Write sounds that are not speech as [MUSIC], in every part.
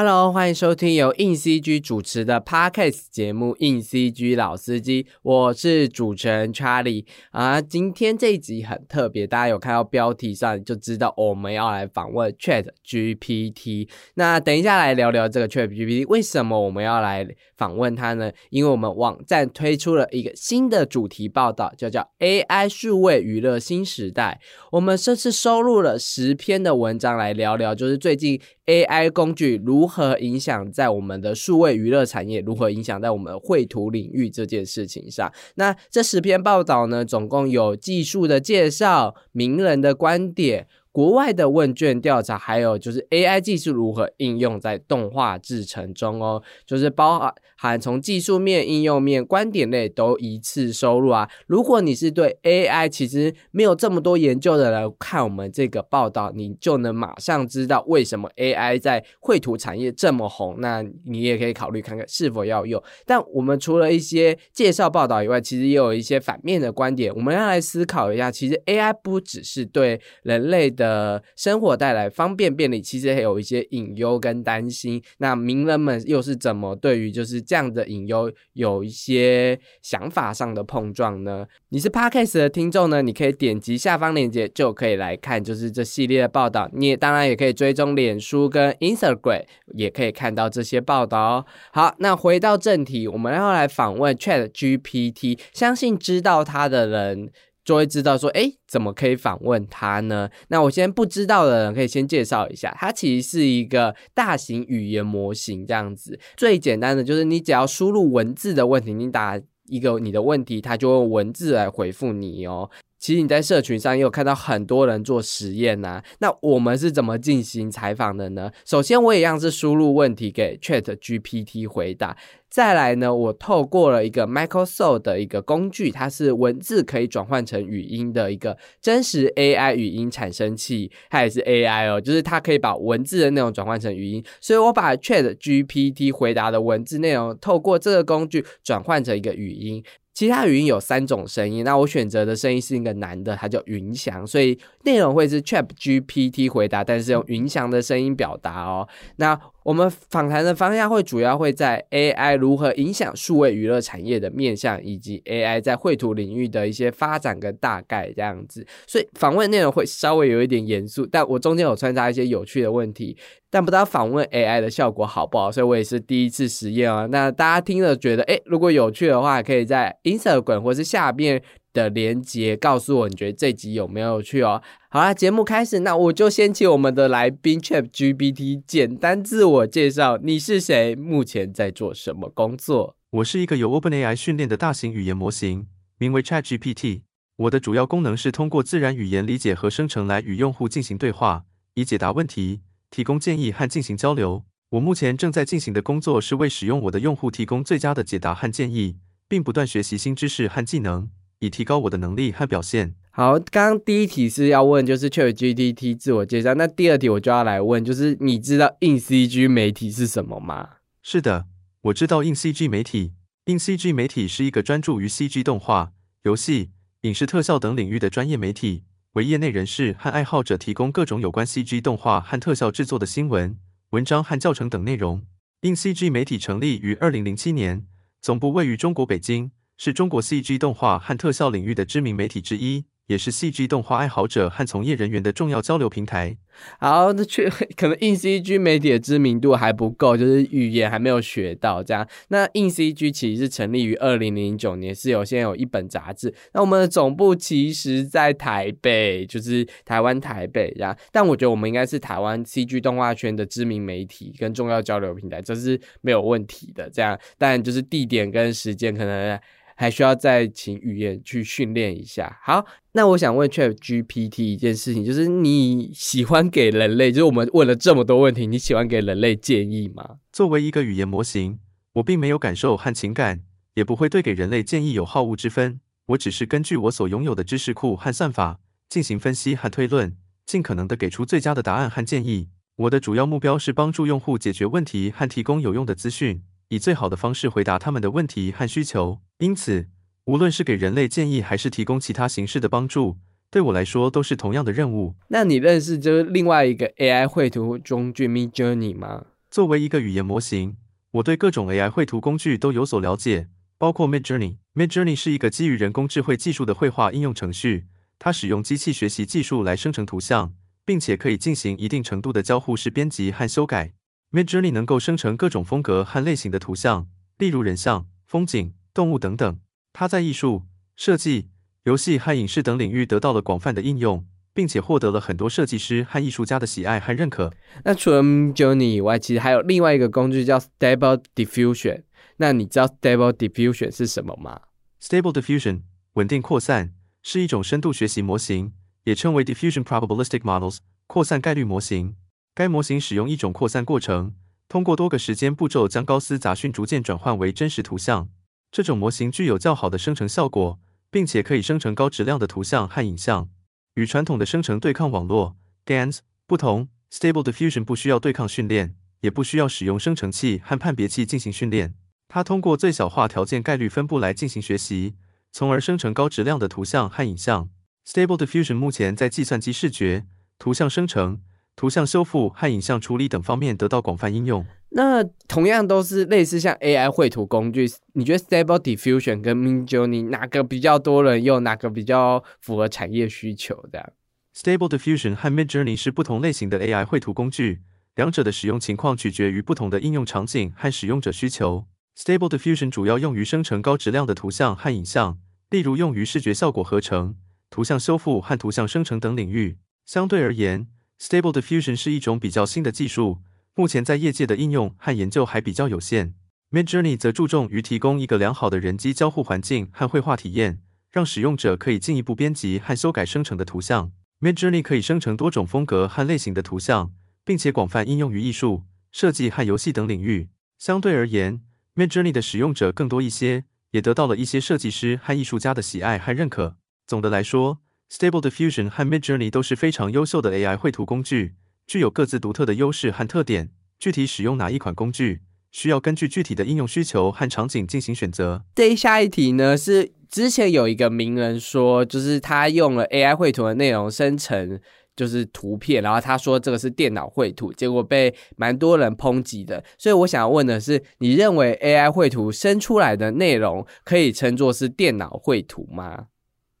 Hello，欢迎收听由硬 CG 主持的 Podcast 节目《硬 CG 老司机》，我是主持人 Charlie 啊。今天这一集很特别，大家有看到标题上就知道我们要来访问 Chat GPT。那等一下来聊聊这个 Chat GPT，为什么我们要来访问它呢？因为我们网站推出了一个新的主题报道，就叫 AI 数位娱乐新时代。我们这次收录了十篇的文章来聊聊，就是最近。AI 工具如何影响在我们的数位娱乐产业？如何影响在我们绘图领域这件事情上？那这十篇报道呢，总共有技术的介绍、名人的观点。国外的问卷调查，还有就是 AI 技术如何应用在动画制成中哦，就是包含从技术面、应用面、观点类都一次收入啊。如果你是对 AI 其实没有这么多研究的人，看我们这个报道，你就能马上知道为什么 AI 在绘图产业这么红。那你也可以考虑看看是否要用。但我们除了一些介绍报道以外，其实也有一些反面的观点，我们要来思考一下，其实 AI 不只是对人类的。生活带来方便便利，其实还有一些隐忧跟担心。那名人们又是怎么对于就是这样的隐忧有一些想法上的碰撞呢？你是 Podcast 的听众呢，你可以点击下方链接就可以来看，就是这系列的报道。你也当然也可以追踪脸书跟 Instagram，也可以看到这些报道哦。好，那回到正题，我们要来访问 Chat GPT，相信知道他的人。就会知道说，哎，怎么可以访问它呢？那我先不知道的人可以先介绍一下，它其实是一个大型语言模型，这样子。最简单的就是你只要输入文字的问题，你打一个你的问题，它就用文字来回复你哦。其实你在社群上也有看到很多人做实验呐。那我们是怎么进行采访的呢？首先，我一样是输入问题给 Chat GPT 回答。再来呢，我透过了一个 Microsoft 的一个工具，它是文字可以转换成语音的一个真实 AI 语音产生器，它也是 AI 哦，就是它可以把文字的内容转换成语音。所以我把 Chat GPT 回答的文字内容透过这个工具转换成一个语音。其他语音有三种声音，那我选择的声音是一个男的，他叫云翔，所以内容会是 Chat GPT 回答，但是用云翔的声音表达哦。那我们访谈的方向会主要会在 AI 如何影响数位娱乐产业的面向，以及 AI 在绘图领域的一些发展跟大概这样子。所以访问内容会稍微有一点严肃，但我中间有穿插一些有趣的问题，但不知道访问 AI 的效果好不好，所以我也是第一次实验哦。那大家听了觉得，诶，如果有趣的话，可以在 Instagram 或是下面。的连接告诉我，你觉得这集有没有趣哦？好啦，节目开始，那我就先请我们的来宾 Chat GPT 简单自我介绍，你是谁？目前在做什么工作？我是一个由 OpenAI 训练的大型语言模型，名为 Chat GPT。我的主要功能是通过自然语言理解和生成来与用户进行对话，以解答问题、提供建议和进行交流。我目前正在进行的工作是为使用我的用户提供最佳的解答和建议，并不断学习新知识和技能。以提高我的能力和表现。好，刚刚第一题是要问，就是 ChatGPT 自我介绍。那第二题我就要来问，就是你知道 In C G 媒体是什么吗？是的，我知道 In C G 媒体。In C G 媒体是一个专注于 CG 动画、游戏、影视特效等领域的专业媒体，为业内人士和爱好者提供各种有关 CG 动画和特效制作的新闻、文章和教程等内容。In C G 媒体成立于二零零七年，总部位于中国北京。是中国 CG 动画和特效领域的知名媒体之一。也是 CG 动画爱好者和从业人员的重要交流平台。好，那确 [LAUGHS] 可能硬 CG 媒体的知名度还不够，就是语言还没有学到这样。那硬 CG 其实是成立于二零零九年，是有先有一本杂志。那我们的总部其实在台北，就是台湾台北这样。但我觉得我们应该是台湾 CG 动画圈的知名媒体跟重要交流平台，这是没有问题的。这样，但就是地点跟时间可能。还需要再请语言去训练一下。好，那我想问 Chat GPT 一件事情，就是你喜欢给人类，就是我们问了这么多问题，你喜欢给人类建议吗？作为一个语言模型，我并没有感受和情感，也不会对给人类建议有好恶之分。我只是根据我所拥有的知识库和算法进行分析和推论，尽可能的给出最佳的答案和建议。我的主要目标是帮助用户解决问题和提供有用的资讯。以最好的方式回答他们的问题和需求。因此，无论是给人类建议，还是提供其他形式的帮助，对我来说都是同样的任务。那你认识就是另外一个 AI 绘图工具 Mid Journey 吗？作为一个语言模型，我对各种 AI 绘图工具都有所了解，包括 Midjourney。Midjourney 是一个基于人工智慧技术的绘画应用程序，它使用机器学习技术来生成图像，并且可以进行一定程度的交互式编辑和修改。Midjourney 能够生成各种风格和类型的图像，例如人像、风景、动物等等。它在艺术、设计、游戏和影视等领域得到了广泛的应用。并且获得了很多设计师和艺术家的喜爱和认可。那除了 Midjourney 以外，其实还有另外一个工具叫 Stable Diffusion。那你知道 Stable Diffusion 是什么吗？Stable Diffusion 稳定扩散是一种深度学习模型，也称为 Diffusion Probabilistic Models 扩散概率模型。该模型使用一种扩散过程，通过多个时间步骤将高斯杂讯逐渐转换为真实图像。这种模型具有较好的生成效果，并且可以生成高质量的图像和影像。与传统的生成对抗网络 GANs 不同，Stable Diffusion 不需要对抗训练，也不需要使用生成器和判别器进行训练。它通过最小化条件概率分布来进行学习，从而生成高质量的图像和影像。Stable Diffusion 目前在计算机视觉、图像生成、图像修复和影像处理等方面得到广泛应用。那同样都是类似像 AI 绘图工具，你觉得 Stable Diffusion 跟 Midjourney 哪个比较多人用，哪个比较符合产业需求？这样，Stable Diffusion 和 Midjourney 是不同类型的 AI 绘图工具，两者的使用情况取决于不同的应用场景和使用者需求。Stable Diffusion 主要用于生成高质量的图像和影像，例如用于视觉效果合成、图像修复和图像生成等领域。相对而言，Stable Diffusion 是一种比较新的技术。目前在业界的应用和研究还比较有限。Midjourney 则注重于提供一个良好的人机交互环境和绘画体验，让使用者可以进一步编辑和修改生成的图像。Midjourney 可以生成多种风格和类型的图像，并且广泛应用于艺术、设计和游戏等领域。相对而言，Midjourney 的使用者更多一些，也得到了一些设计师和艺术家的喜爱和认可。总的来说，Stable Diffusion 和 Midjourney 都是非常优秀的 AI 绘图工具。具有各自独特的优势和特点，具体使用哪一款工具，需要根据具体的应用需求和场景进行选择。这下一题呢，是之前有一个名人说，就是他用了 AI 绘图的内容生成就是图片，然后他说这个是电脑绘图，结果被蛮多人抨击的。所以我想要问的是，你认为 AI 绘图生出来的内容可以称作是电脑绘图吗？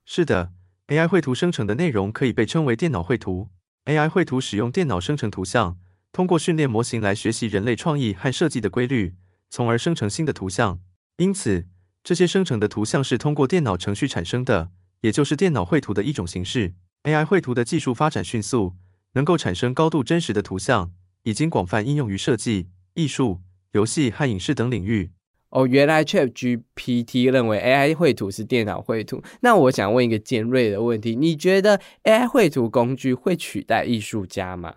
是的，AI 绘图生成的内容可以被称为电脑绘图。AI 绘图使用电脑生成图像，通过训练模型来学习人类创意和设计的规律，从而生成新的图像。因此，这些生成的图像是通过电脑程序产生的，也就是电脑绘图的一种形式。AI 绘图的技术发展迅速，能够产生高度真实的图像，已经广泛应用于设计、艺术、游戏和影视等领域。哦，原来 ChatGPT 认为 AI 绘图是电脑绘图。那我想问一个尖锐的问题：你觉得 AI 绘图工具会取代艺术家吗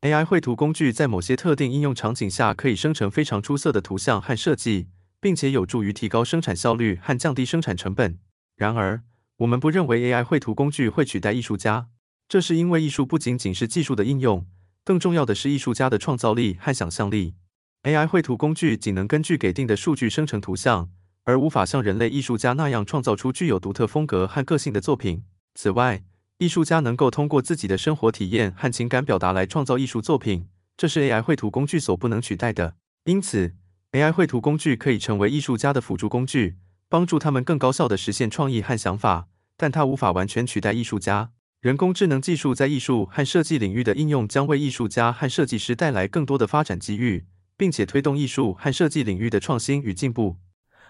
？AI 绘图工具在某些特定应用场景下可以生成非常出色的图像和设计，并且有助于提高生产效率和降低生产成本。然而，我们不认为 AI 绘图工具会取代艺术家。这是因为艺术不仅仅是技术的应用，更重要的是艺术家的创造力和想象力。AI 绘图工具仅能根据给定的数据生成图像，而无法像人类艺术家那样创造出具有独特风格和个性的作品。此外，艺术家能够通过自己的生活体验和情感表达来创造艺术作品，这是 AI 绘图工具所不能取代的。因此，AI 绘图工具可以成为艺术家的辅助工具，帮助他们更高效地实现创意和想法，但它无法完全取代艺术家。人工智能技术在艺术和设计领域的应用将为艺术家和设计师带来更多的发展机遇。并且推动艺术和设计领域的创新与进步。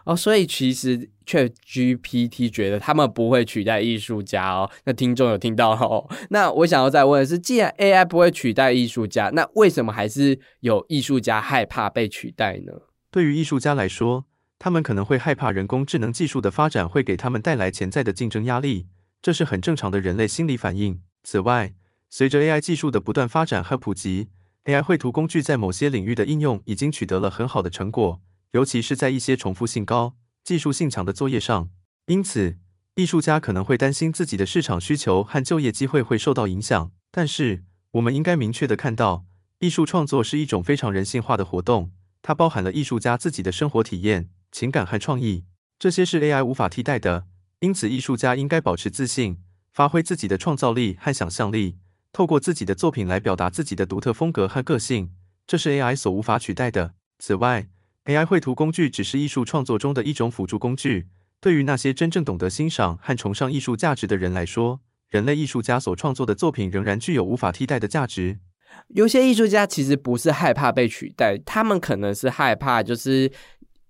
哦，所以其实 Chat GPT 觉得他们不会取代艺术家哦。那听众有听到哦？[LAUGHS] 那我想要再问的是，既然 AI 不会取代艺术家，那为什么还是有艺术家害怕被取代呢？对于艺术家来说，他们可能会害怕人工智能技术的发展会给他们带来潜在的竞争压力，这是很正常的人类心理反应。此外，随着 AI 技术的不断发展和普及，AI 绘图工具在某些领域的应用已经取得了很好的成果，尤其是在一些重复性高、技术性强的作业上。因此，艺术家可能会担心自己的市场需求和就业机会会受到影响。但是，我们应该明确的看到，艺术创作是一种非常人性化的活动，它包含了艺术家自己的生活体验、情感和创意，这些是 AI 无法替代的。因此，艺术家应该保持自信，发挥自己的创造力和想象力。透过自己的作品来表达自己的独特风格和个性，这是 AI 所无法取代的。此外，AI 绘图工具只是艺术创作中的一种辅助工具。对于那些真正懂得欣赏和崇尚艺术价值的人来说，人类艺术家所创作的作品仍然具有无法替代的价值。有些艺术家其实不是害怕被取代，他们可能是害怕就是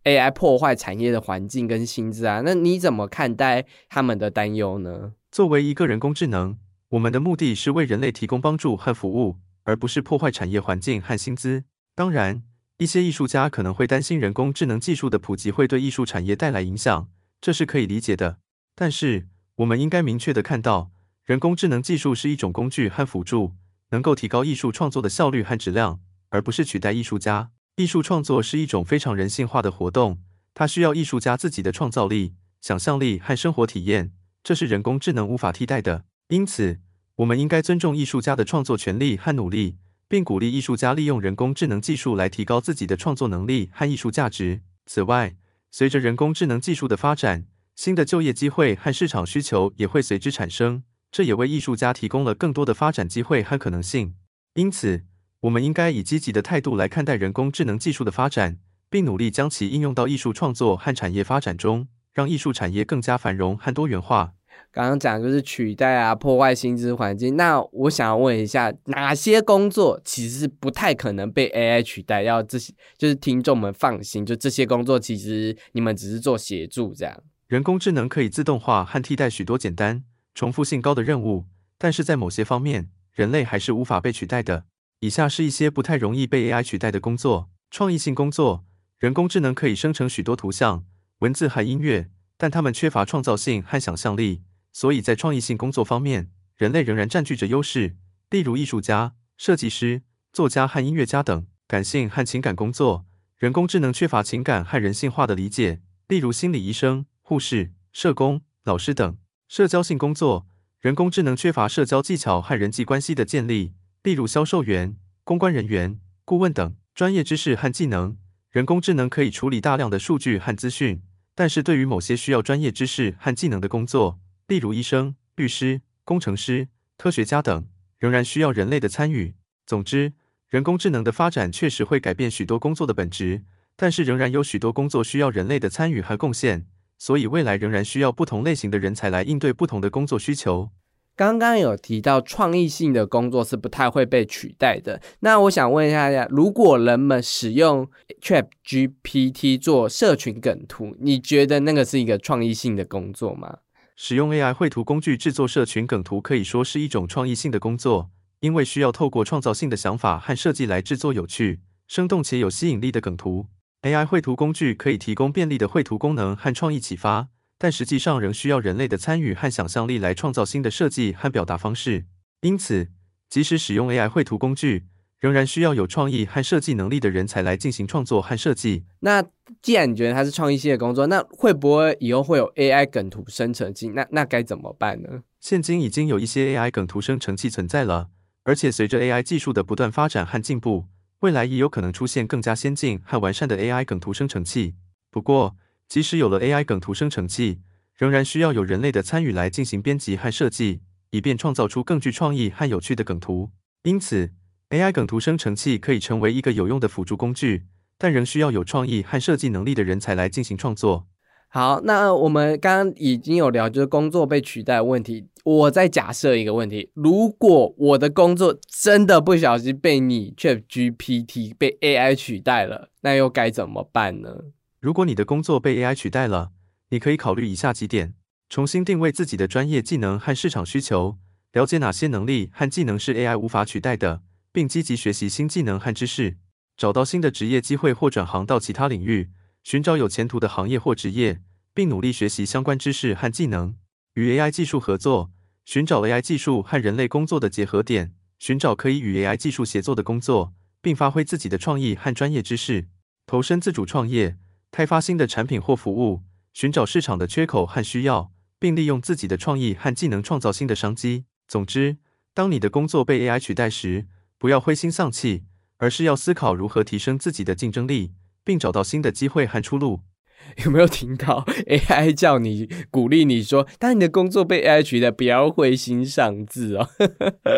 AI 破坏产业的环境跟薪资啊。那你怎么看待他们的担忧呢？作为一个人工智能，我们的目的是为人类提供帮助和服务，而不是破坏产业环境和薪资。当然，一些艺术家可能会担心人工智能技术的普及会对艺术产业带来影响，这是可以理解的。但是，我们应该明确的看到。人工智能技术是一种工具和辅助，能够提高艺术创作的效率和质量，而不是取代艺术家。艺术创作是一种非常人性化的活动，它需要艺术家自己的创造力、想象力和生活体验，这是人工智能无法替代的。因此，我们应该尊重艺术家的创作权利和努力，并鼓励艺术家利用人工智能技术来提高自己的创作能力和艺术价值。此外，随着人工智能技术的发展，新的就业机会和市场需求也会随之产生。这也为艺术家提供了更多的发展机会和可能性。因此，我们应该以积极的态度来看待人工智能技术的发展，并努力将其应用到艺术创作和产业发展中，让艺术产业更加繁荣和多元化。刚刚讲就是取代啊，破坏薪资环境。那我想问一下，哪些工作其实是不太可能被 AI 取代？要这些就是听众们放心，就这些工作其实你们只是做协助这样。人工智能可以自动化和替代许多简单。重复性高的任务，但是在某些方面，人类还是无法被取代的。以下是一些不太容易被 AI 取代的工作：创意性工作，人工智能可以生成许多图像、文字和音乐，但它们缺乏创造性和想象力，所以在创意性工作方面，人类仍然占据着优势。例如，艺术家、设计师、作家和音乐家等。感性和情感工作，人工智能缺乏情感和人性化的理解，例如心理医生、护士、社工、老师等。社交性工作，人工智能缺乏社交技巧和人际关系的建立，例如销售员、公关人员、顾问等。专业知识和技能，人工智能可以处理大量的数据和资讯，但是对于某些需要专业知识和技能的工作，例如医生、律师、工程师、科学家等，仍然需要人类的参与。总之，人工智能的发展确实会改变许多工作的本质，但是仍然有许多工作需要人类的参与和贡献。所以未来仍然需要不同类型的人才来应对不同的工作需求。刚刚有提到创意性的工作是不太会被取代的。那我想问一下，如果人们使用 Chat GPT 做社群梗图，你觉得那个是一个创意性的工作吗？使用 AI 绘图工具制作社群梗图可以说是一种创意性的工作，因为需要透过创造性的想法和设计来制作有趣、生动且有吸引力的梗图。AI 绘图工具可以提供便利的绘图功能和创意启发，但实际上仍需要人类的参与和想象力来创造新的设计和表达方式。因此，即使使用 AI 绘图工具，仍然需要有创意和设计能力的人才来进行创作和设计。那既然你觉得它是创意性的工作，那会不会以后会有 AI 梗图生成器？那那该怎么办呢？现今已经有一些 AI 梗图生成器存在了，而且随着 AI 技术的不断发展和进步。未来也有可能出现更加先进和完善的 AI 梗图生成器。不过，即使有了 AI 梗图生成器，仍然需要有人类的参与来进行编辑和设计，以便创造出更具创意和有趣的梗图。因此，AI 梗图生成器可以成为一个有用的辅助工具，但仍需要有创意和设计能力的人才来进行创作。好，那我们刚刚已经有聊，就是工作被取代的问题。我再假设一个问题：如果我的工作真的不小心被你 Chat GPT 被 AI 取代了，那又该怎么办呢？如果你的工作被 AI 取代了，你可以考虑以下几点：重新定位自己的专业技能和市场需求，了解哪些能力和技能是 AI 无法取代的，并积极学习新技能和知识，找到新的职业机会或转行到其他领域。寻找有前途的行业或职业，并努力学习相关知识和技能。与 AI 技术合作，寻找 AI 技术和人类工作的结合点，寻找可以与 AI 技术协作的工作，并发挥自己的创意和专业知识。投身自主创业，开发新的产品或服务，寻找市场的缺口和需要，并利用自己的创意和技能创造新的商机。总之，当你的工作被 AI 取代时，不要灰心丧气，而是要思考如何提升自己的竞争力。并找到新的机会和出路。[LAUGHS] 有没有听到 [LAUGHS] AI 叫你鼓励你说，当你的工作被 AI 取代，不要灰心丧志哦。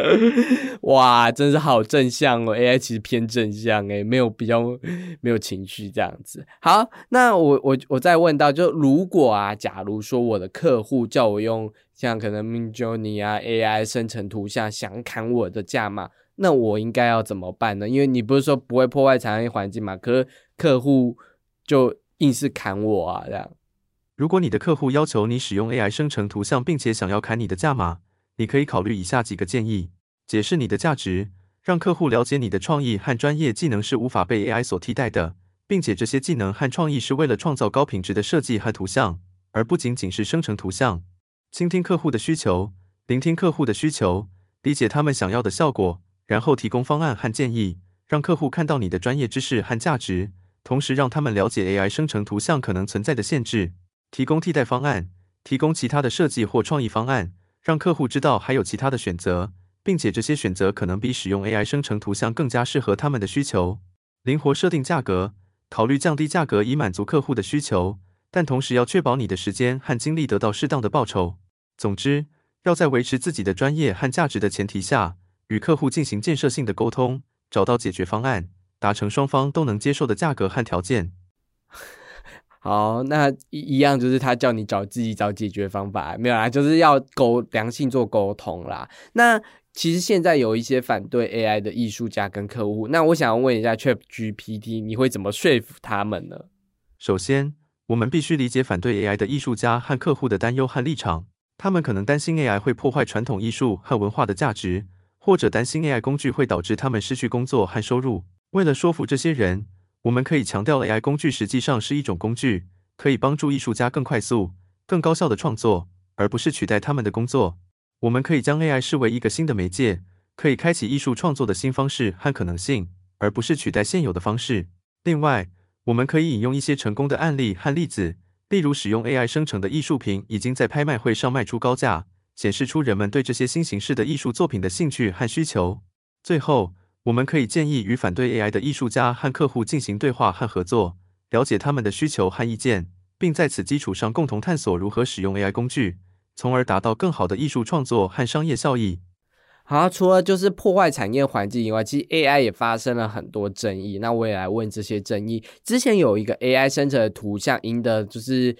[LAUGHS] 哇，真是好正向哦！AI 其实偏正向诶，没有比较没有情绪这样子。好，那我我我再问到，就如果啊，假如说我的客户叫我用像可能 Midjourney 啊 AI 生成图像，想砍我的价码，那我应该要怎么办呢？因为你不是说不会破坏产业环境嘛，可是客户就。硬是砍我啊！这样，如果你的客户要求你使用 AI 生成图像，并且想要砍你的价码，你可以考虑以下几个建议：解释你的价值，让客户了解你的创意和专业技能是无法被 AI 所替代的，并且这些技能和创意是为了创造高品质的设计和图像，而不仅仅是生成图像。倾听客户的需求，聆听客户的需求，理解他们想要的效果，然后提供方案和建议，让客户看到你的专业知识和价值。同时，让他们了解 AI 生成图像可能存在的限制，提供替代方案，提供其他的设计或创意方案，让客户知道还有其他的选择，并且这些选择可能比使用 AI 生成图像更加适合他们的需求。灵活设定价格，考虑降低价格以满足客户的需求，但同时要确保你的时间和精力得到适当的报酬。总之，要在维持自己的专业和价值的前提下，与客户进行建设性的沟通，找到解决方案。达成双方都能接受的价格和条件。[LAUGHS] 好，那一一样就是他叫你找自己找解决方法，没有啦，就是要沟良性做沟通啦。那其实现在有一些反对 AI 的艺术家跟客户，那我想要问一下 Chat GPT，你会怎么说服他们呢？首先，我们必须理解反对 AI 的艺术家和客户的担忧和立场。他们可能担心 AI 会破坏传统艺术和文化的价值，或者担心 AI 工具会导致他们失去工作和收入。为了说服这些人，我们可以强调 AI 工具实际上是一种工具，可以帮助艺术家更快速、更高效的创作，而不是取代他们的工作。我们可以将 AI 视为一个新的媒介，可以开启艺术创作的新方式和可能性，而不是取代现有的方式。另外，我们可以引用一些成功的案例和例子，例如使用 AI 生成的艺术品已经在拍卖会上卖出高价，显示出人们对这些新形式的艺术作品的兴趣和需求。最后，我们可以建议与反对 AI 的艺术家和客户进行对话和合作，了解他们的需求和意见，并在此基础上共同探索如何使用 AI 工具，从而达到更好的艺术创作和商业效益。好，除了就是破坏产业环境以外，其实 AI 也发生了很多争议。那我也来问这些争议。之前有一个 AI 生成的图像赢得就是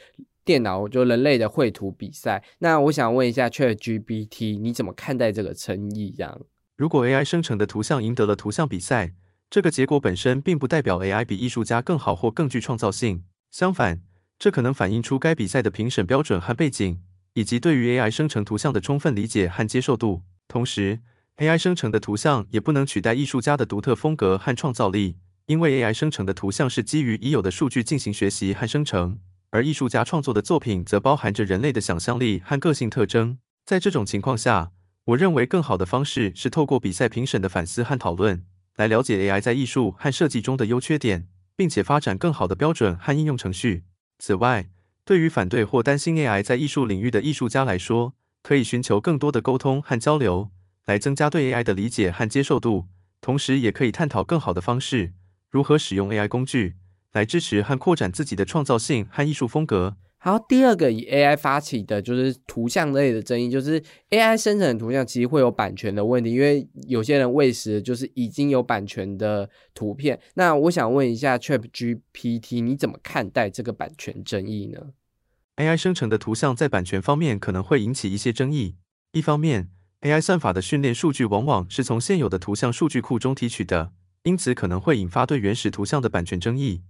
电脑就人类的绘图比赛。那我想问一下 ChatGPT，你怎么看待这个争议？这样？如果 AI 生成的图像赢得了图像比赛，这个结果本身并不代表 AI 比艺术家更好或更具创造性。相反，这可能反映出该比赛的评审标准和背景，以及对于 AI 生成图像的充分理解和接受度。同时，AI 生成的图像也不能取代艺术家的独特风格和创造力，因为 AI 生成的图像是基于已有的数据进行学习和生成，而艺术家创作的作品则包含着人类的想象力和个性特征。在这种情况下，我认为更好的方式是透过比赛评审的反思和讨论，来了解 AI 在艺术和设计中的优缺点，并且发展更好的标准和应用程序。此外，对于反对或担心 AI 在艺术领域的艺术家来说，可以寻求更多的沟通和交流，来增加对 AI 的理解和接受度。同时，也可以探讨更好的方式，如何使用 AI 工具来支持和扩展自己的创造性和艺术风格。好，第二个以 AI 发起的就是图像类的争议，就是 AI 生成的图像其实会有版权的问题，因为有些人喂食就是已经有版权的图片。那我想问一下 ChatGPT，你怎么看待这个版权争议呢？AI 生成的图像在版权方面可能会引起一些争议。一方面，AI 算法的训练数据往往是从现有的图像数据库中提取的，因此可能会引发对原始图像的版权争议。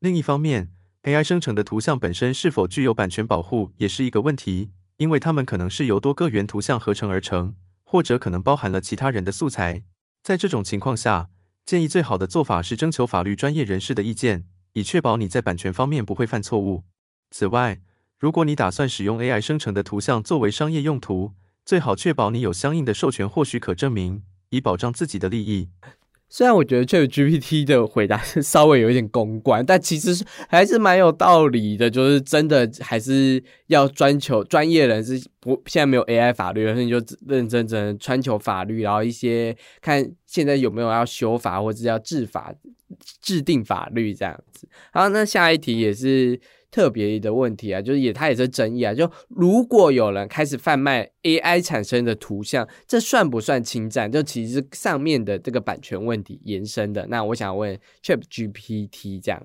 另一方面，AI 生成的图像本身是否具有版权保护，也是一个问题，因为它们可能是由多个原图像合成而成，或者可能包含了其他人的素材。在这种情况下，建议最好的做法是征求法律专业人士的意见，以确保你在版权方面不会犯错误。此外，如果你打算使用 AI 生成的图像作为商业用途，最好确保你有相应的授权或许可证明，以保障自己的利益。虽然我觉得这个 GPT 的回答稍微有一点公关，但其实还是蛮有道理的。就是真的还是要专求专业人士，不现在没有 AI 法律，所以你就认真真穿求法律，然后一些看现在有没有要修法或者要制法制定法律这样子。好，那下一题也是特别的问题啊，就是也它也是争议啊。就如果有人开始贩卖 AI 产生的图像，这算不算侵占？就其实上面的这个版权问题延伸的。那我想问 ChatGPT 这样，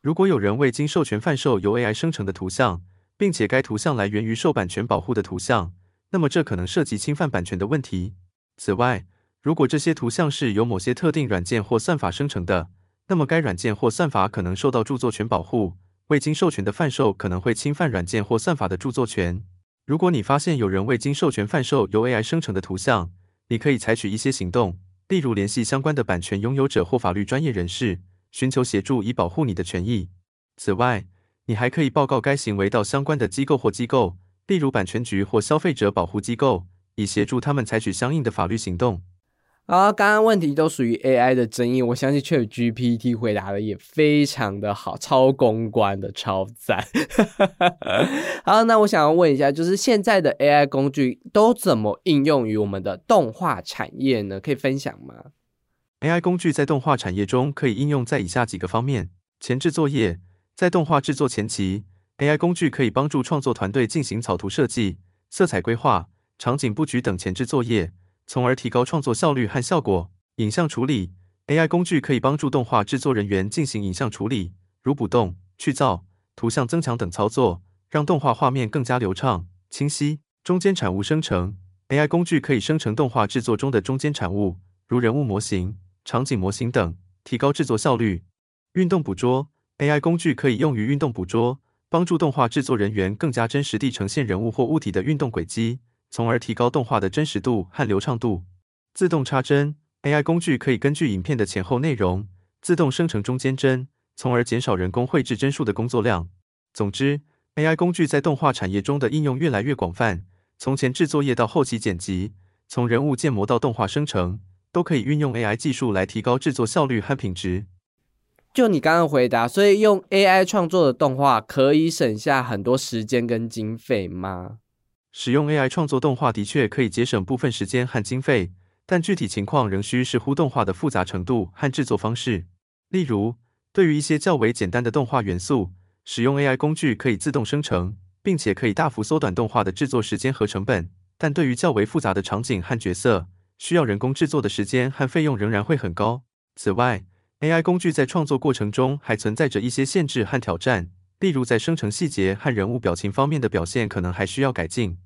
如果有人未经授权贩售由 AI 生成的图像，并且该图像来源于受版权保护的图像，那么这可能涉及侵犯版权的问题。此外，如果这些图像是由某些特定软件或算法生成的，那么该软件或算法可能受到著作权保护。未经授权的贩售可能会侵犯软件或算法的著作权。如果你发现有人未经授权贩售由 AI 生成的图像，你可以采取一些行动，例如联系相关的版权拥有者或法律专业人士，寻求协助以保护你的权益。此外，你还可以报告该行为到相关的机构或机构，例如版权局或消费者保护机构，以协助他们采取相应的法律行动。啊，刚刚问题都属于 AI 的争议，我相信 ChatGPT 回答的也非常的好，超公关的，超赞。[LAUGHS] 好，那我想要问一下，就是现在的 AI 工具都怎么应用于我们的动画产业呢？可以分享吗？AI 工具在动画产业中可以应用在以下几个方面：前置作业，在动画制作前期，AI 工具可以帮助创作团队进行草图设计、色彩规划、场景布局等前置作业。从而提高创作效率和效果。影像处理 AI 工具可以帮助动画制作人员进行影像处理，如补动、去噪、图像增强等操作，让动画画面更加流畅、清晰。中间产物生成 AI 工具可以生成动画制作中的中间产物，如人物模型、场景模型等，提高制作效率。运动捕捉 AI 工具可以用于运动捕捉，帮助动画制作人员更加真实地呈现人物或物体的运动轨迹。从而提高动画的真实度和流畅度。自动插帧 AI 工具可以根据影片的前后内容自动生成中间帧，从而减少人工绘制帧数的工作量。总之，AI 工具在动画产业中的应用越来越广泛，从前制作业到后期剪辑，从人物建模到动画生成，都可以运用 AI 技术来提高制作效率和品质。就你刚刚回答，所以用 AI 创作的动画可以省下很多时间跟经费吗？使用 AI 创作动画的确可以节省部分时间和经费，但具体情况仍需视乎动画的复杂程度和制作方式。例如，对于一些较为简单的动画元素，使用 AI 工具可以自动生成，并且可以大幅缩短动画的制作时间和成本。但对于较为复杂的场景和角色，需要人工制作的时间和费用仍然会很高。此外，AI 工具在创作过程中还存在着一些限制和挑战。例如，在生成细节和人物表情方面的表现可能还需要改进。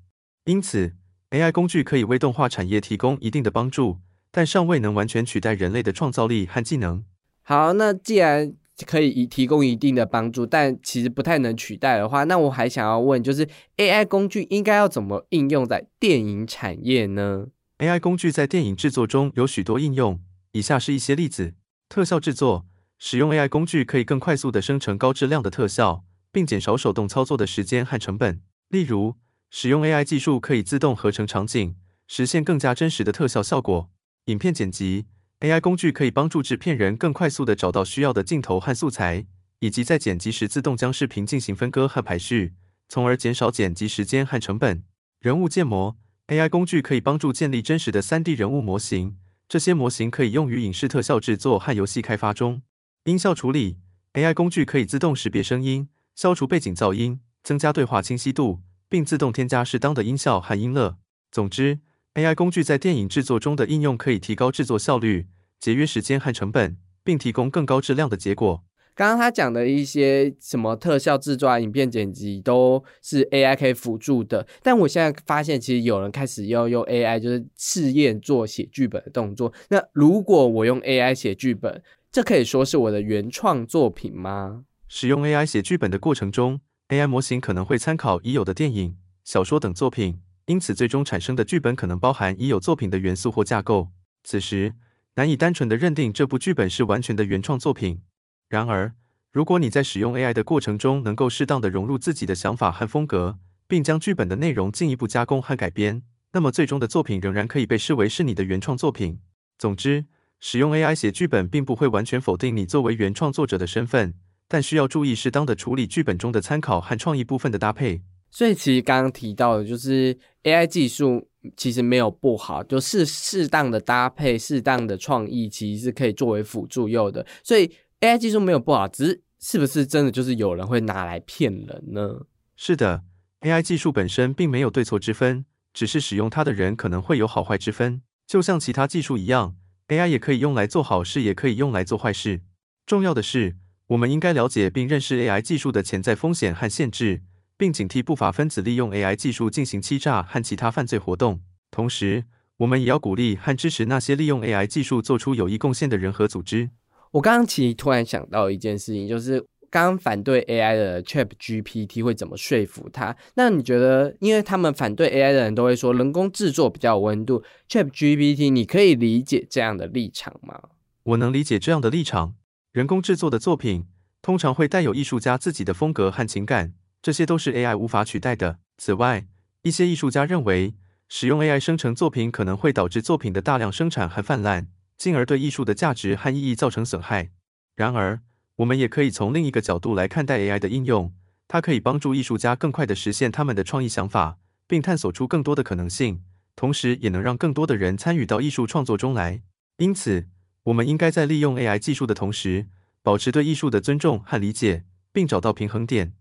因此，AI 工具可以为动画产业提供一定的帮助，但尚未能完全取代人类的创造力和技能。好，那既然可以提供一定的帮助，但其实不太能取代的话，那我还想要问，就是 AI 工具应该要怎么应用在电影产业呢？AI 工具在电影制作中有许多应用，以下是一些例子：特效制作。使用 AI 工具可以更快速地生成高质量的特效，并减少手动操作的时间和成本。例如，使用 AI 技术可以自动合成场景，实现更加真实的特效效果。影片剪辑 AI 工具可以帮助制片人更快速地找到需要的镜头和素材，以及在剪辑时自动将视频进行分割和排序，从而减少剪辑时间和成本。人物建模 AI 工具可以帮助建立真实的 3D 人物模型，这些模型可以用于影视特效制作和游戏开发中。音效处理 AI 工具可以自动识别声音，消除背景噪音，增加对话清晰度，并自动添加适当的音效和音乐。总之，AI 工具在电影制作中的应用可以提高制作效率，节约时间和成本，并提供更高质量的结果。刚刚他讲的一些什么特效制作、影片剪辑，都是 AI 可以辅助的。但我现在发现，其实有人开始要用 AI，就是试验做写剧本的动作。那如果我用 AI 写剧本，这可以说是我的原创作品吗？使用 AI 写剧本的过程中，AI 模型可能会参考已有的电影、小说等作品，因此最终产生的剧本可能包含已有作品的元素或架构。此时难以单纯的认定这部剧本是完全的原创作品。然而，如果你在使用 AI 的过程中能够适当的融入自己的想法和风格，并将剧本的内容进一步加工和改编，那么最终的作品仍然可以被视为是你的原创作品。总之。使用 AI 写剧本并不会完全否定你作为原创作者的身份，但需要注意适当的处理剧本中的参考和创意部分的搭配。所以，其实刚刚提到的，就是 AI 技术其实没有不好，就是适当的搭配、适当的创意，其实是可以作为辅助用的。所以，AI 技术没有不好，只是是不是真的就是有人会拿来骗人呢？是的，AI 技术本身并没有对错之分，只是使用它的人可能会有好坏之分。就像其他技术一样，AI 也可以用来做好事，也可以用来做坏事。重要的是，我们应该了解并认识 AI 技术的潜在风险和限制，并警惕不法分子利用 AI 技术进行欺诈和其他犯罪活动。同时，我们也要鼓励和支持那些利用 AI 技术做出有益贡献的人和组织。我刚刚其实突然想到一件事情，就是刚反对 AI 的 Chat GPT 会怎么说服他？那你觉得，因为他们反对 AI 的人都会说人工制作比较有温度，Chat GPT 你可以理解这样的立场吗？我能理解这样的立场。人工制作的作品通常会带有艺术家自己的风格和情感，这些都是 AI 无法取代的。此外，一些艺术家认为，使用 AI 生成作品可能会导致作品的大量生产和泛滥。进而对艺术的价值和意义造成损害。然而，我们也可以从另一个角度来看待 AI 的应用，它可以帮助艺术家更快地实现他们的创意想法，并探索出更多的可能性，同时也能让更多的人参与到艺术创作中来。因此，我们应该在利用 AI 技术的同时，保持对艺术的尊重和理解，并找到平衡点。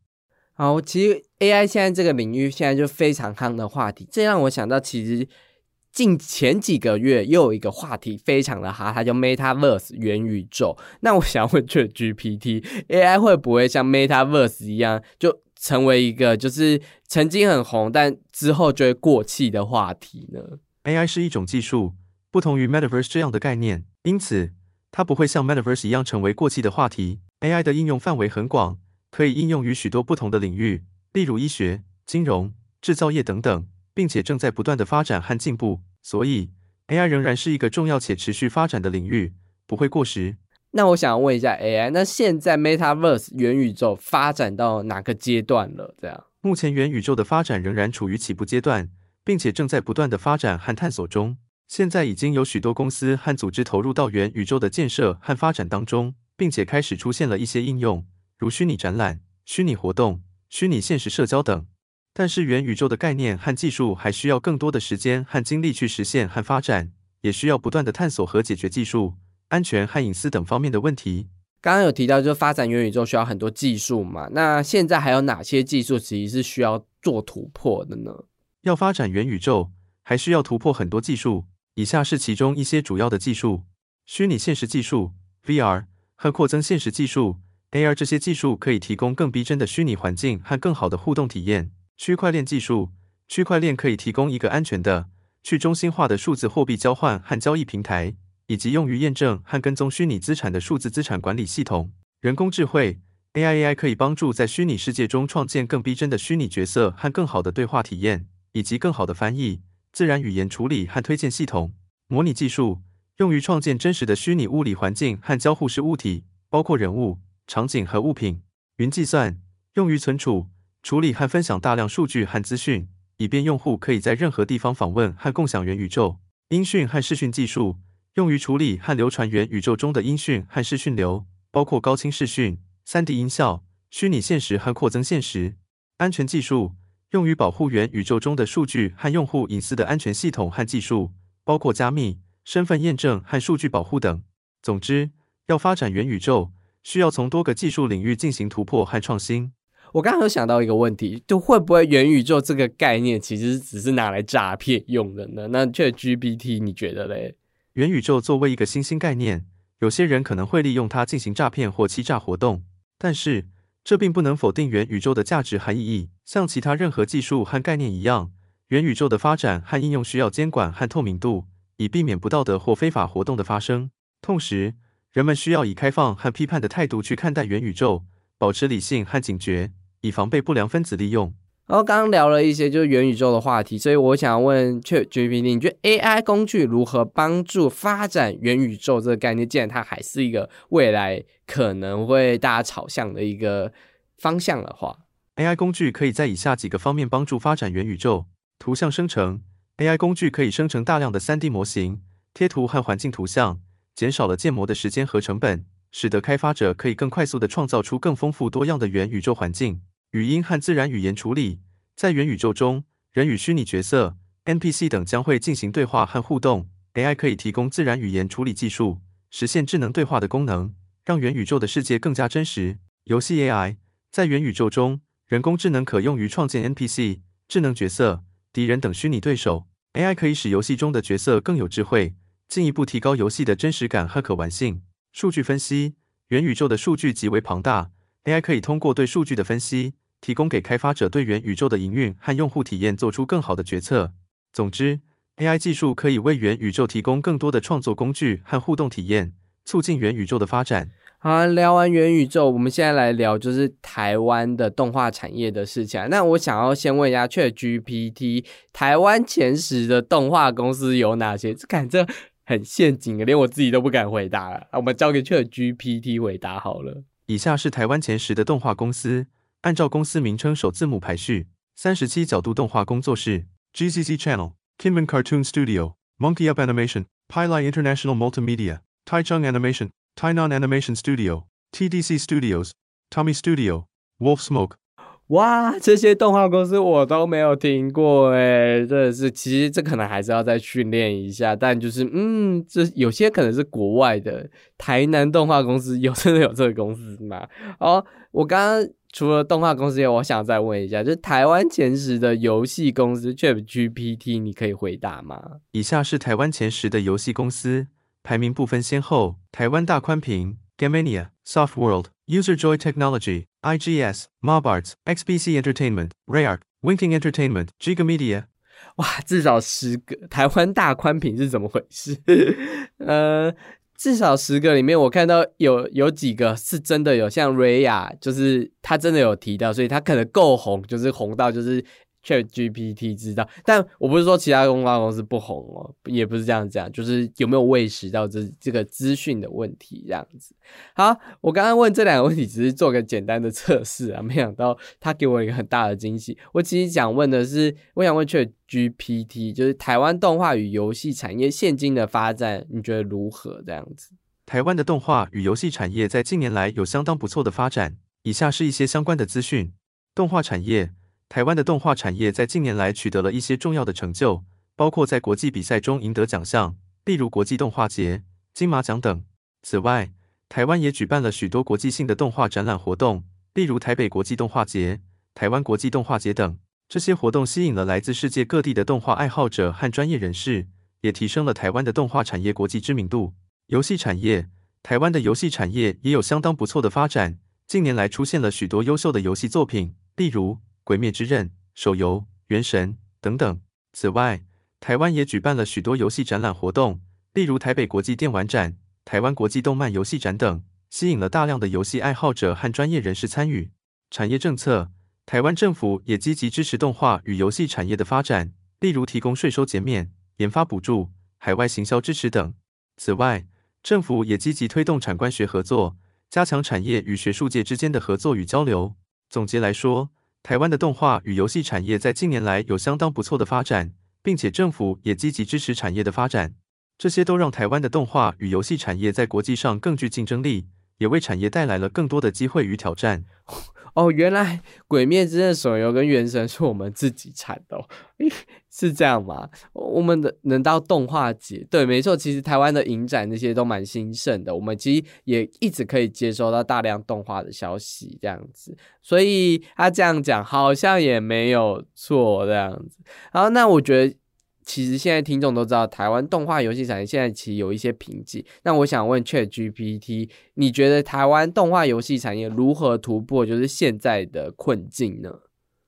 好，其实 AI 现在这个领域现在就非常夯的话题，这让我想到其实。近前几个月又有一个话题非常的哈，它叫 Metaverse 元宇宙。那我想问，这 GPT AI 会不会像 Metaverse 一样，就成为一个就是曾经很红，但之后就会过气的话题呢？AI 是一种技术，不同于 Metaverse 这样的概念，因此它不会像 Metaverse 一样成为过气的话题。AI 的应用范围很广，可以应用于许多不同的领域，例如医学、金融、制造业等等。并且正在不断的发展和进步，所以 AI 仍然是一个重要且持续发展的领域，不会过时。那我想问一下 AI，那现在 Metaverse 元宇宙发展到哪个阶段了？这样，目前元宇宙的发展仍然处于起步阶段，并且正在不断的发展和探索中。现在已经有许多公司和组织投入到元宇宙的建设和发展当中，并且开始出现了一些应用，如虚拟展览、虚拟活动、虚拟现实社交等。但是元宇宙的概念和技术还需要更多的时间和精力去实现和发展，也需要不断的探索和解决技术、安全和隐私等方面的问题。刚刚有提到，就发展元宇宙需要很多技术嘛？那现在还有哪些技术其实是需要做突破的呢？要发展元宇宙，还需要突破很多技术。以下是其中一些主要的技术：虚拟现实技术 （VR） 和扩增现实技术 （AR）。这些技术可以提供更逼真的虚拟环境和更好的互动体验。区块链技术，区块链可以提供一个安全的、去中心化的数字货币交换和交易平台，以及用于验证和跟踪虚拟资产的数字资产管理系统。人工智慧 AI，AI 可以帮助在虚拟世界中创建更逼真的虚拟角色和更好的对话体验，以及更好的翻译、自然语言处理和推荐系统。模拟技术用于创建真实的虚拟物理环境和交互式物体，包括人物、场景和物品。云计算用于存储。处理和分享大量数据和资讯，以便用户可以在任何地方访问和共享元宇宙。音讯和视讯技术用于处理和流传元宇宙中的音讯和视讯流，包括高清视讯、3D 音效、虚拟现实和扩增现实。安全技术用于保护元宇宙中的数据和用户隐私的安全系统和技术，包括加密、身份验证和数据保护等。总之，要发展元宇宙，需要从多个技术领域进行突破和创新。我刚刚有想到一个问题，就会不会元宇宙这个概念其实只是拿来诈骗用的呢？那却 GPT 你觉得嘞？元宇宙作为一个新兴概念，有些人可能会利用它进行诈骗或欺诈活动，但是这并不能否定元宇宙的价值和意义。像其他任何技术和概念一样，元宇宙的发展和应用需要监管和透明度，以避免不道德或非法活动的发生。同时，人们需要以开放和批判的态度去看待元宇宙，保持理性和警觉。以防被不良分子利用。然后刚刚聊了一些就是元宇宙的话题，所以我想问 ChatGPT，你觉得 AI 工具如何帮助发展元宇宙这个概念？既然它还是一个未来可能会大家朝向的一个方向的话，AI 工具可以在以下几个方面帮助发展元宇宙：图像生成，AI 工具可以生成大量的 3D 模型、贴图和环境图像，减少了建模的时间和成本，使得开发者可以更快速的创造出更丰富多样的元宇宙环境。语音和自然语言处理，在元宇宙中，人与虚拟角色 NPC 等将会进行对话和互动。AI 可以提供自然语言处理技术，实现智能对话的功能，让元宇宙的世界更加真实。游戏 AI 在元宇宙中，人工智能可用于创建 NPC、智能角色、敌人等虚拟对手。AI 可以使游戏中的角色更有智慧，进一步提高游戏的真实感和可玩性。数据分析，元宇宙的数据极为庞大，AI 可以通过对数据的分析，提供给开发者对元宇宙的营运和用户体验做出更好的决策。总之，AI 技术可以为元宇宙提供更多的创作工具和互动体验。促进元宇宙的发展。好，聊完元宇宙，我们现在来聊就是台湾的动画产业的事情。那我想要先问一下，ChatGPT，台湾前十的动画公司有哪些？这感觉很陷阱啊连我自己都不敢回答了。我们交给 ChatGPT 回答好了。以下是台湾前十的动画公司，按照公司名称首字母排序：三十七角度动画工作室、GCC Channel、Kinman Cartoon Studio、Monkey Up Animation、Pilai International Multimedia。Taichung Animation、Tainan Animation Studio、TDC Studios、Tommy Studio、Wolf Smoke。哇，这些动画公司我都没有听过哎，真的是，其实这可能还是要再训练一下。但就是，嗯，这有些可能是国外的台南动画公司，有真的有这个公司吗？[LAUGHS] 哦，我刚刚除了动画公司，我想再问一下，就是台湾前十的游戏公司 ChatGPT，你可以回答吗？以下是台湾前十的游戏公司。排名不分先后：台湾大宽屏、Gamania、Softworld、UserJoy Technology、IGS、Mobarts、XPC Entertainment、Rayark、Winking Entertainment、Gigamedia。哇，至少十个台湾大宽屏是怎么回事？呃，至少十个里面，我看到有有几个是真的有，像 Raya，就是他真的有提到，所以他可能够红，就是红到就是。Chat GPT 知道，但我不是说其他公关公司不红哦，也不是这样讲，就是有没有喂食到这这个资讯的问题这样子。好，我刚刚问这两个问题，只是做个简单的测试啊，[LAUGHS] 没想到他给我一个很大的惊喜。我其实想问的是，我想问 Chat GPT，就是台湾动画与游戏产业现今的发展，你觉得如何？这样子，台湾的动画与游戏产业在近年来有相当不错的发展。以下是一些相关的资讯：动画产业。台湾的动画产业在近年来取得了一些重要的成就，包括在国际比赛中赢得奖项，例如国际动画节、金马奖等。此外，台湾也举办了许多国际性的动画展览活动，例如台北国际动画节、台湾国际动画节等。这些活动吸引了来自世界各地的动画爱好者和专业人士，也提升了台湾的动画产业国际知名度。游戏产业，台湾的游戏产业也有相当不错的发展，近年来出现了许多优秀的游戏作品，例如。《鬼灭之刃》手游《原神》等等。此外，台湾也举办了许多游戏展览活动，例如台北国际电玩展、台湾国际动漫游戏展等，吸引了大量的游戏爱好者和专业人士参与。产业政策，台湾政府也积极支持动画与游戏产业的发展，例如提供税收减免、研发补助、海外行销支持等。此外，政府也积极推动产官学合作，加强产业与学术界之间的合作与交流。总结来说，台湾的动画与游戏产业在近年来有相当不错的发展，并且政府也积极支持产业的发展，这些都让台湾的动画与游戏产业在国际上更具竞争力，也为产业带来了更多的机会与挑战。哦，原来《鬼灭之刃》手游跟《原神》是我们自己产的，[LAUGHS] 是这样吗？我们的能到动画节，对，没错，其实台湾的影展那些都蛮兴盛的，我们其实也一直可以接收到大量动画的消息，这样子，所以他这样讲好像也没有错，这样子。然后，那我觉得。其实现在听众都知道，台湾动画游戏产业现在其实有一些瓶颈。那我想问 Chat GPT，你觉得台湾动画游戏产业如何突破就是现在的困境呢？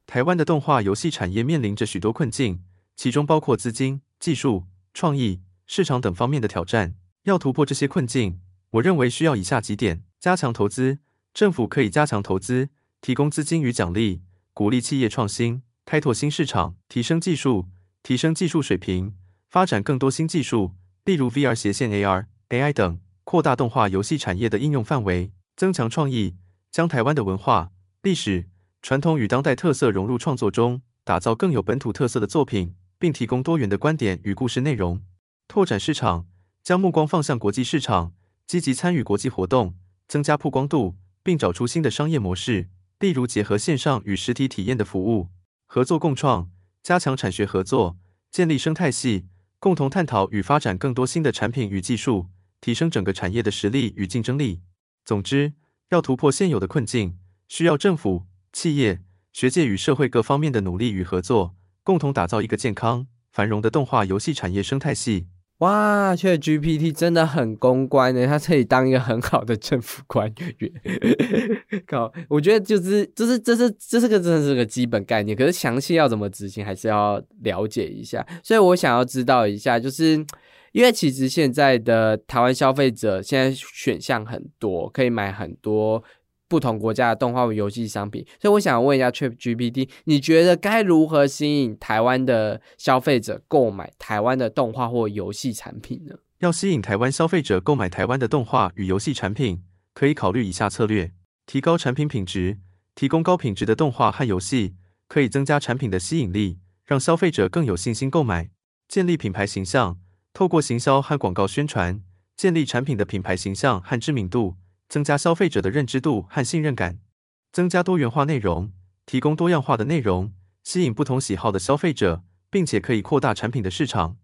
台湾的动画游戏产业面临着许多困境，其中包括资金、技术、创意、市场等方面的挑战。要突破这些困境，我认为需要以下几点：加强投资，政府可以加强投资，提供资金与奖励，鼓励企业创新，开拓新市场，提升技术。提升技术水平，发展更多新技术，例如 VR 斜线、AR、AI 等，扩大动画游戏产业的应用范围，增强创意，将台湾的文化、历史、传统与当代特色融入创作中，打造更有本土特色的作品，并提供多元的观点与故事内容。拓展市场，将目光放向国际市场，积极参与国际活动，增加曝光度，并找出新的商业模式，例如结合线上与实体体验的服务，合作共创。加强产学合作，建立生态系，共同探讨与发展更多新的产品与技术，提升整个产业的实力与竞争力。总之，要突破现有的困境，需要政府、企业、学界与社会各方面的努力与合作，共同打造一个健康、繁荣的动画游戏产业生态系。哇，确 GPT 真的很公关的，它可以当一个很好的政府官员。[LAUGHS] 靠，我觉得就是，这是，这是，这是个真的是个基本概念，可是详细要怎么执行，还是要了解一下。所以我想要知道一下，就是因为其实现在的台湾消费者现在选项很多，可以买很多。不同国家的动画游戏商品，所以我想问一下 Trip GPT，你觉得该如何吸引台湾的消费者购买台湾的动画或游戏产品呢？要吸引台湾消费者购买台湾的动画与游戏产品，可以考虑以下策略：提高产品品质，提供高品质的动画和游戏，可以增加产品的吸引力，让消费者更有信心购买；建立品牌形象，透过行销和广告宣传，建立产品的品牌形象和知名度。增加消费者的认知度和信任感，增加多元化内容，提供多样化的内容，吸引不同喜好的消费者，并且可以扩大产品的市场，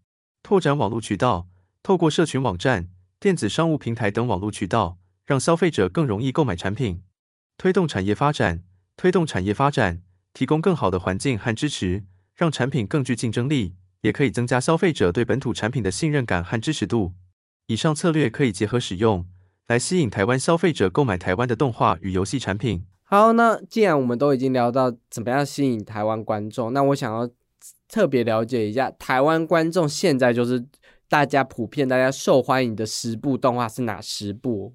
拓展网络渠道，透过社群网站、电子商务平台等网络渠道，让消费者更容易购买产品，推动产业发展，推动产业发展，提供更好的环境和支持，让产品更具竞争力，也可以增加消费者对本土产品的信任感和支持度。以上策略可以结合使用。来吸引台湾消费者购买台湾的动画与游戏产品。好，那既然我们都已经聊到怎么样吸引台湾观众，那我想要特别了解一下台湾观众现在就是大家普遍大家受欢迎的十部动画是哪十部？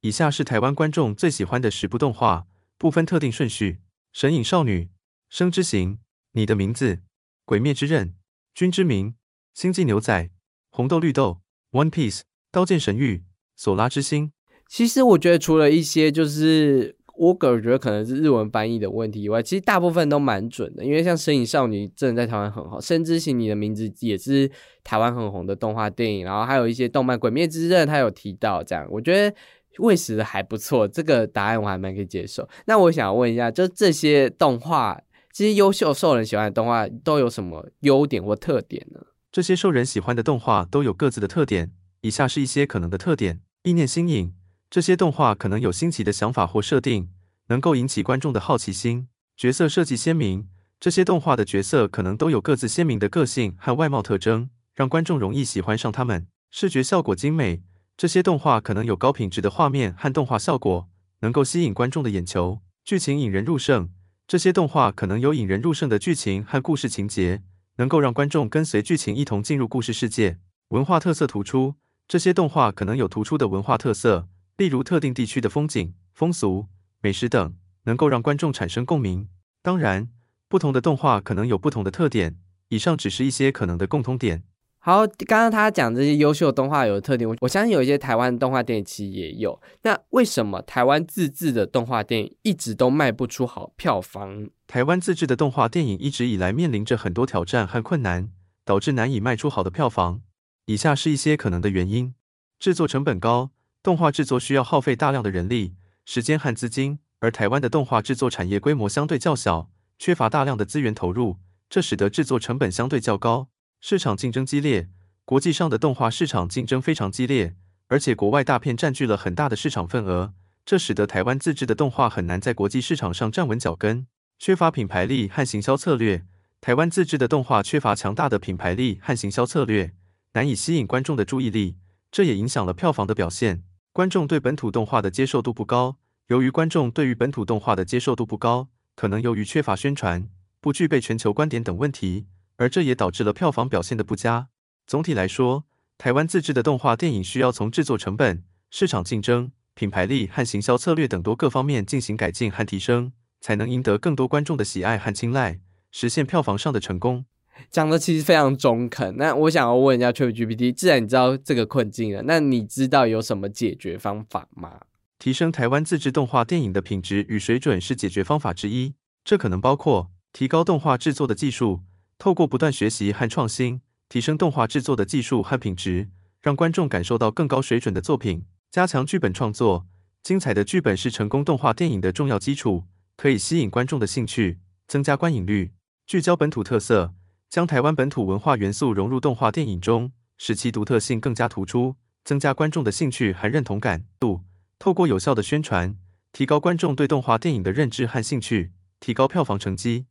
以下是台湾观众最喜欢的十部动画，不分特定顺序：神隐少女、生之行、你的名字、鬼灭之刃、君之名、星际牛仔、红豆绿豆、One Piece、刀剑神域、索拉之心。其实我觉得，除了一些就是我个人觉得可能是日文翻译的问题以外，其实大部分都蛮准的。因为像《身影少女》真的在台湾很好，《深之行》你的名字也是台湾很红的动画电影，然后还有一些动漫《鬼灭之刃》，他有提到这样，我觉得喂食的还不错。这个答案我还蛮可以接受。那我想问一下，就这些动画，这些优秀受人喜欢的动画都有什么优点或特点呢？这些受人喜欢的动画都有各自的特点，以下是一些可能的特点：意念新颖。这些动画可能有新奇的想法或设定，能够引起观众的好奇心。角色设计鲜明，这些动画的角色可能都有各自鲜明的个性和外貌特征，让观众容易喜欢上他们。视觉效果精美，这些动画可能有高品质的画面和动画效果，能够吸引观众的眼球。剧情引人入胜，这些动画可能有引人入胜的剧情和故事情节，能够让观众跟随剧情一同进入故事世界。文化特色突出，这些动画可能有突出的文化特色。例如特定地区的风景、风俗、美食等，能够让观众产生共鸣。当然，不同的动画可能有不同的特点。以上只是一些可能的共通点。好，刚刚他讲这些优秀动画有的特点，我我相信有一些台湾动画电影其实也有。那为什么台湾自制的动画电影一直都卖不出好票房？台湾自制的动画电影一直以来面临着很多挑战和困难，导致难以卖出好的票房。以下是一些可能的原因：制作成本高。动画制作需要耗费大量的人力、时间和资金，而台湾的动画制作产业规模相对较小，缺乏大量的资源投入，这使得制作成本相对较高。市场竞争激烈，国际上的动画市场竞争非常激烈，而且国外大片占据了很大的市场份额，这使得台湾自制的动画很难在国际市场上站稳脚跟。缺乏品牌力和行销策略，台湾自制的动画缺乏强大的品牌力和行销策略，难以吸引观众的注意力，这也影响了票房的表现。观众对本土动画的接受度不高。由于观众对于本土动画的接受度不高，可能由于缺乏宣传、不具备全球观点等问题，而这也导致了票房表现的不佳。总体来说，台湾自制的动画电影需要从制作成本、市场竞争、品牌力和行销策略等多个方面进行改进和提升，才能赢得更多观众的喜爱和青睐，实现票房上的成功。讲的其实非常中肯。那我想要问一下 ChatGPT，既然你知道这个困境了，那你知道有什么解决方法吗？提升台湾自制动画电影的品质与水准是解决方法之一。这可能包括提高动画制作的技术，透过不断学习和创新，提升动画制作的技术和品质，让观众感受到更高水准的作品。加强剧本创作，精彩的剧本是成功动画电影的重要基础，可以吸引观众的兴趣，增加观影率。聚焦本土特色。将台湾本土文化元素融入动画电影中，使其独特性更加突出，增加观众的兴趣和认同感度。透过有效的宣传，提高观众对动画电影的认知和兴趣，提高票房成绩。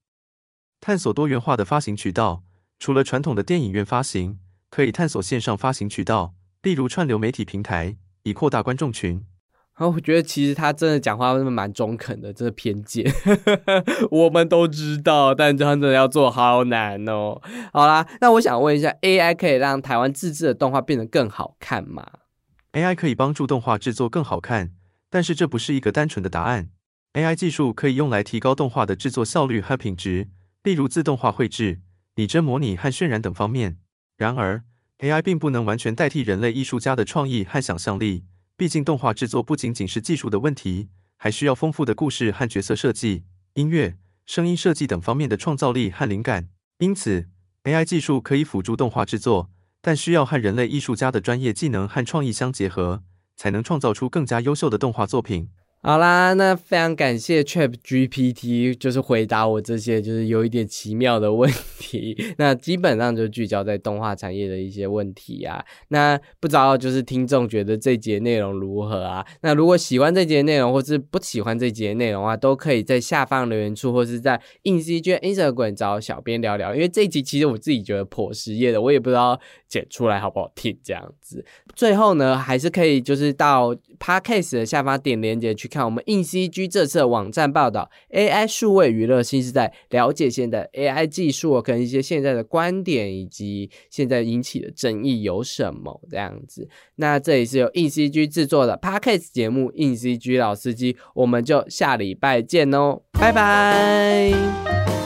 探索多元化的发行渠道，除了传统的电影院发行，可以探索线上发行渠道，例如串流媒体平台，以扩大观众群。然后我觉得其实他真的讲话真的蛮中肯的，这个偏见 [LAUGHS] 我们都知道，但真的要做好难哦。好啦，那我想问一下，AI 可以让台湾自制的动画变得更好看吗？AI 可以帮助动画制作更好看。但是这不是一个单纯的答案。AI 技术可以用来提高动画的制作效率和品质，例如自动化绘制、拟真模拟和渲染等方面。然而，AI 并不能完全代替人类艺术家的创意和想象力。毕竟，动画制作不仅仅是技术的问题，还需要丰富的故事和角色设计、音乐、声音设计等方面的创造力和灵感。因此，AI 技术可以辅助动画制作，但需要和人类艺术家的专业技能和创意相结合。才能创造出更加优秀的动画作品。好啦，那非常感谢 Chat GPT，就是回答我这些就是有一点奇妙的问题。[LAUGHS] 那基本上就聚焦在动画产业的一些问题啊。那不知道就是听众觉得这节内容如何啊？那如果喜欢这节内容，或是不喜欢这节内容啊，都可以在下方留言处，或是在硬 C G Instagram 找小编聊聊。因为这一集其实我自己觉得颇实业的，我也不知道剪出来好不好听这样子。最后呢，还是可以就是到 Podcast 的下方点链接去。看我们硬 CG 这次的网站报道，AI 数位娱乐新时代，了解现在 AI 技术跟一些现在的观点，以及现在引起的争议有什么这样子。那这里是由硬 CG 制作的 Podcast 节目，硬 CG 老司机，我们就下礼拜见哦，拜拜。